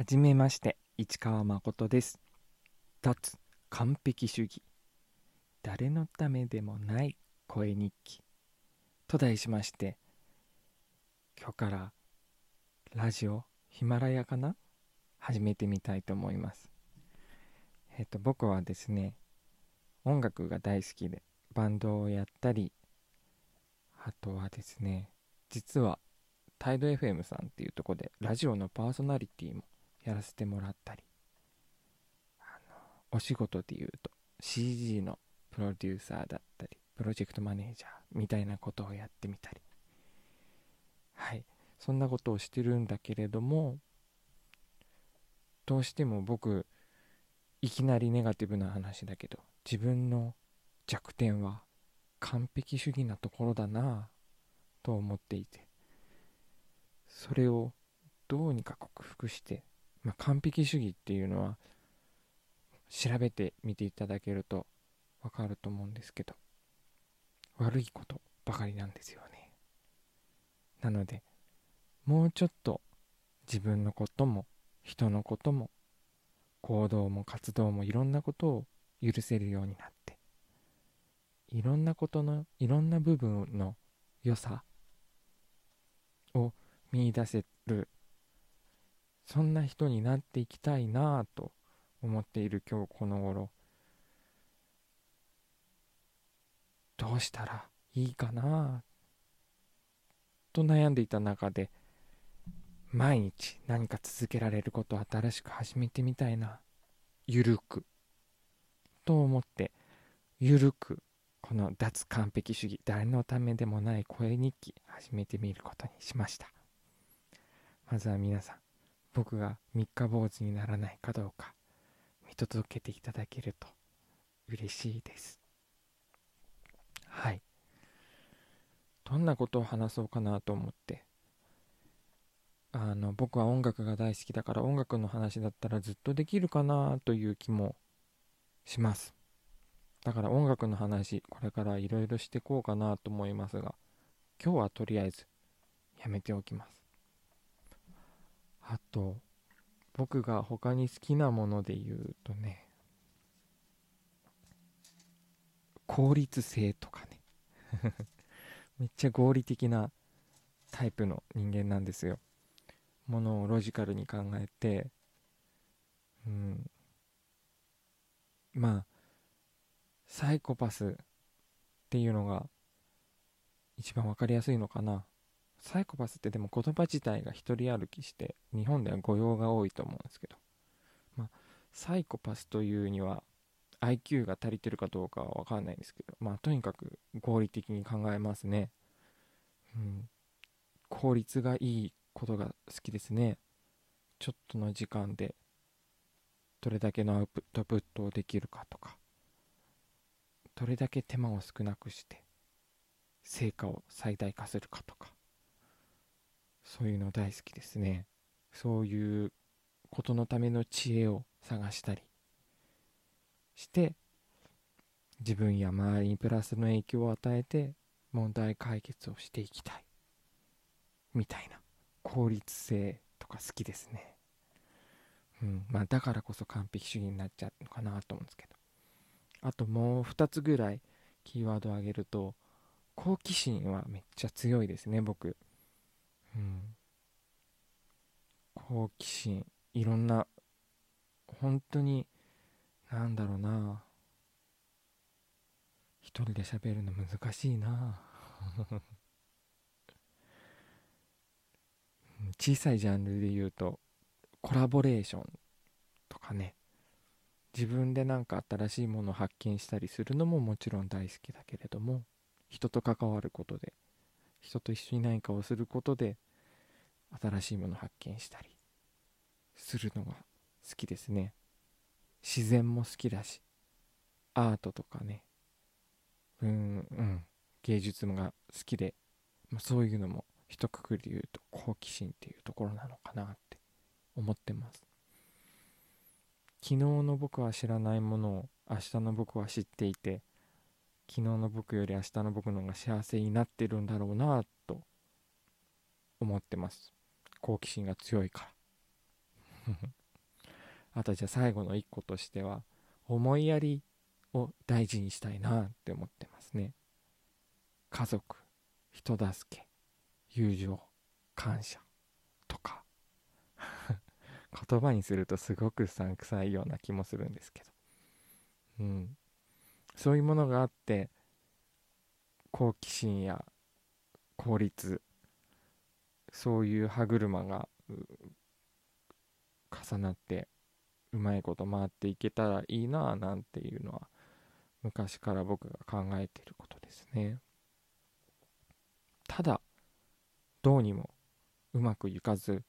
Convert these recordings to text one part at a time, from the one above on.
はじめまして市川誠です。脱完璧主義。誰のためでもない声日記。と題しまして今日からラジオヒマラヤかな？始めてみたいと思います。えっ、と僕はですね音楽が大好きでバンドをやったりあとはですね実はタイド FM さんっていうとこでラジオのパーソナリティもやらせてもらったり。あのお仕事でいうと CG のプロデューサーだったりプロジェクトマネージャーみたいなことをやってみたり。はい。そんなことをしてるんだけれどもどうしても僕いきなりネガティブな話だけど自分の弱点は完璧主義なところだなと思っていて。それをどうにか克服してまあ、完璧主義っていうのは調べてみていただけるとわかると思うんですけど悪いことばかりなんですよね。なのでもうちょっと自分のことも人のことも行動も活動もいろんなことを許せるようになっていろんなことのいろんな部分の良さを見いだせるそんな人になっていきたいなぁと思っている今日この頃。どうしたらいいかなと悩んでいた中で毎日何か続けられることを新しく始めてみたいなゆるくと思ってゆるくこの脱完璧主義誰のためでもない声日記始めてみることにしました。まずは皆さん僕が三日坊主にならないかどうか見届けていただけると嬉しいです。はい。どんなことを話そうかなと思って。あの僕は音楽が大好きだから音楽の話だったらずっとできるかなという気もします。だから音楽の話これからいろいろしていこうかなと思いますが今日はとりあえずやめておきます。あと僕が他に好きなもので言うとね効率性とかね。めっちゃ合理的なタイプの人間なんですよ。ものをロジカルに考えてうん。まあサイコパスっていうのが一番分かりやすいのかな。サイコパスってでも言葉自体が一人歩きして日本では誤用が多いと思うんですけど、まあ、サイコパスというには IQ が足りてるかどうかは分かんないんですけど、まあ、とにかく合理的に考えますね、うん、効率がいいことが好きですね。ちょっとの時間でどれだけのアウトプットをできるかとか。どれだけ手間を少なくして成果を最大化するかとか。そういうの大好きですね。そういうことのための知恵を探したりして自分や周りにプラスの影響を与えて問題解決をしていきたい。みたいな。効率性とか好きですね。うん。まあだからこそ完璧主義になっちゃうのかなと思うんですけど。あともう2つぐらいキーワードを挙げると好奇心はめっちゃ強いですね僕。好奇心。いろんな本当になんだろうな。一人で喋るの難しいな。小さいジャンルで言うとコラボレーションとかね。自分で何か新しいものを発見したりするのももちろん大好きだけれども人と関わることで人と一緒に何かをすることで新しいものを発見したりするのが好きですね。自然も好きだしアートとかね。うんうん。芸術が好きで、まあ、そういうのも一括りで言うと好奇心っていうところなのかなって思ってます。昨日の僕は知らないものを明日の僕は知っていて昨日の僕より明日の僕の方が幸せになってるんだろうなと思ってます。好奇心が強いから。あとじゃあ最後の一個としては思いやりを大事にしたいなって思ってますね。家族人助け友情感謝とか。言葉にするとすごくうさんくさいような気もするんですけど。うん。そういうものがあって好奇心や効率そういう歯車が重なってうまいこと回っていけたらいいななんていうのは昔から僕が考えていることですね。ただどうにもうまくいかず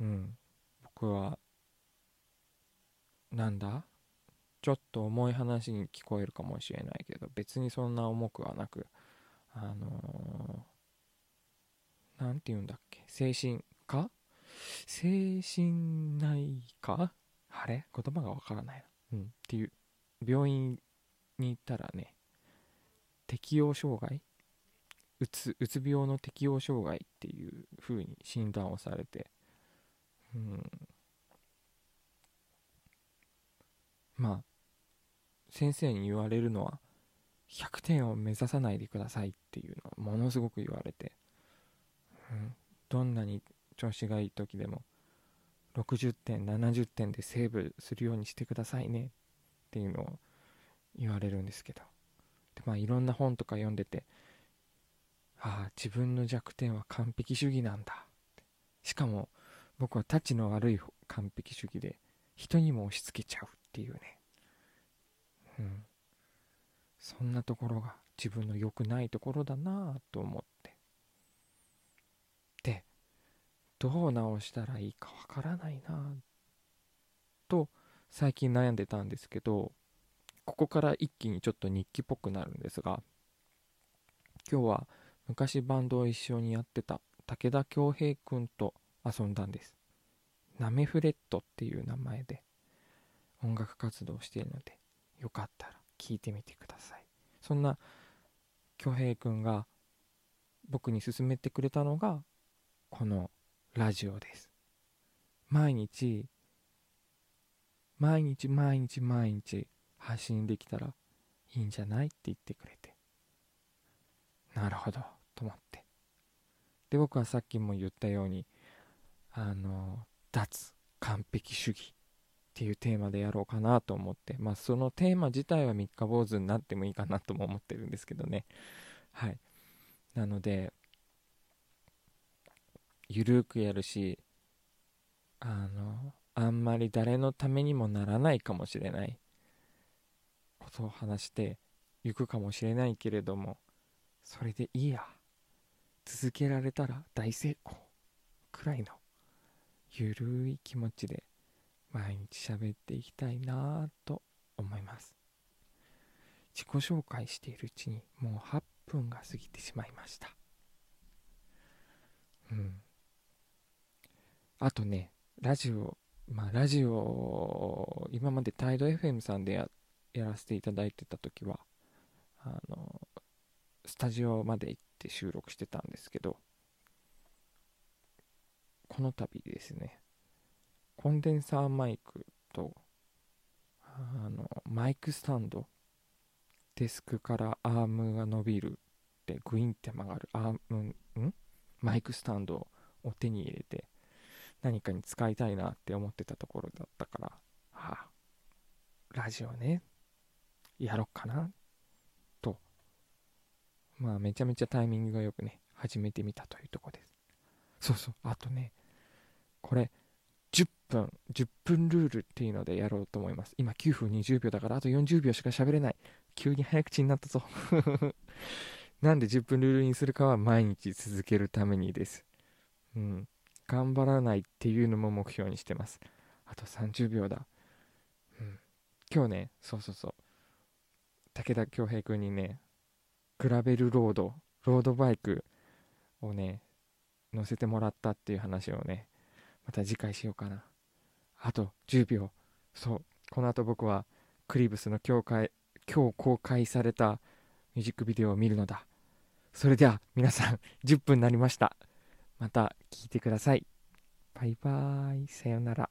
うん僕はなんだ？ちょっと重い話に聞こえるかもしれないけど別にそんな重くはなくあの何、ー、て言うんだっけ？精神科？精神内科？あれ？言葉がわからないな。うん。っていう、病院に行ったらね、適応障害？うつ、うつ病の適応障害っていう風に診断をされて、うん。まあ、先生に言われるのは、100点を目指さないでくださいっていうのはものすごく言われて、うん、どんなに調子がいい時でも60点70点でセーブするようにしてくださいねっていうのを言われるんですけど。でまあいろんな本とか読んでてああ自分の弱点は完璧主義なんだ。しかも僕はタチの悪い完璧主義で人にも押し付けちゃうっていうね。うん。そんなところが自分の良くないところだなと思って。でどう直したらいいかわからないなと最近悩んでたんですけどここから一気にちょっと日記っぽくなるんですが今日は昔バンドを一緒にやってた武田恭平くんと遊んだんです。ナメフレットっていう名前で音楽活動をしているのでよかったら聞いてみてくださいそんな恭平くんが僕に勧めてくれたのがこのラジオです。毎日、毎日毎日毎日発信できたらいいんじゃないって言ってくれて。なるほど、と思って。で、僕はさっきも言ったように、あの、脱完璧主義っていうテーマでやろうかなと思って、まあそのテーマ自体は三日坊主になってもいいかなとも思ってるんですけどね。はい。なので、ゆるくやるしあのあんまり誰のためにもならないかもしれないことを話していくかもしれないけれどもそれでいいや続けられたら大成功くらいのゆるい気持ちで毎日喋っていきたいなと思います。自己紹介しているうちにもう8分が過ぎてしまいました。うん。あとね、ラジオ、まあ、ラジオ、今までタイド FM さんでややらせていただいてた時は、あの、スタジオまで行って収録してたんですけど、この度ですね、コンデンサーマイクと、あの、マイクスタンド、デスクからアームが伸びるでグインって曲がるアーム、ん？マイクスタンドを手に入れて、何かに使いたいなって思ってたところだったから、はあ、ラジオね、やろっかな、と、まあめちゃめちゃタイミングがよくね、始めてみたというとこです。そうそう、あとね、これ、10分、10分ルールっていうのでやろうと思います。今9分20秒だからあと40秒しか喋れない。急に早口になったぞ。なんで10分ルールにするかは毎日続けるためにです。うん。頑張らないっていうのも目標にしてます。あと30秒だ。うん。今日ね、そうそうそう。武田恭平君にね、グラベルロード、ロードバイクをね、乗せてもらったっていう話をね、また次回しようかな。あと10秒。そう。この後僕はクリブスの今日今日公開されたミュージックビデオを見るのだ。それでは皆さん10分になりました。また聞いてください。バイバーイさようなら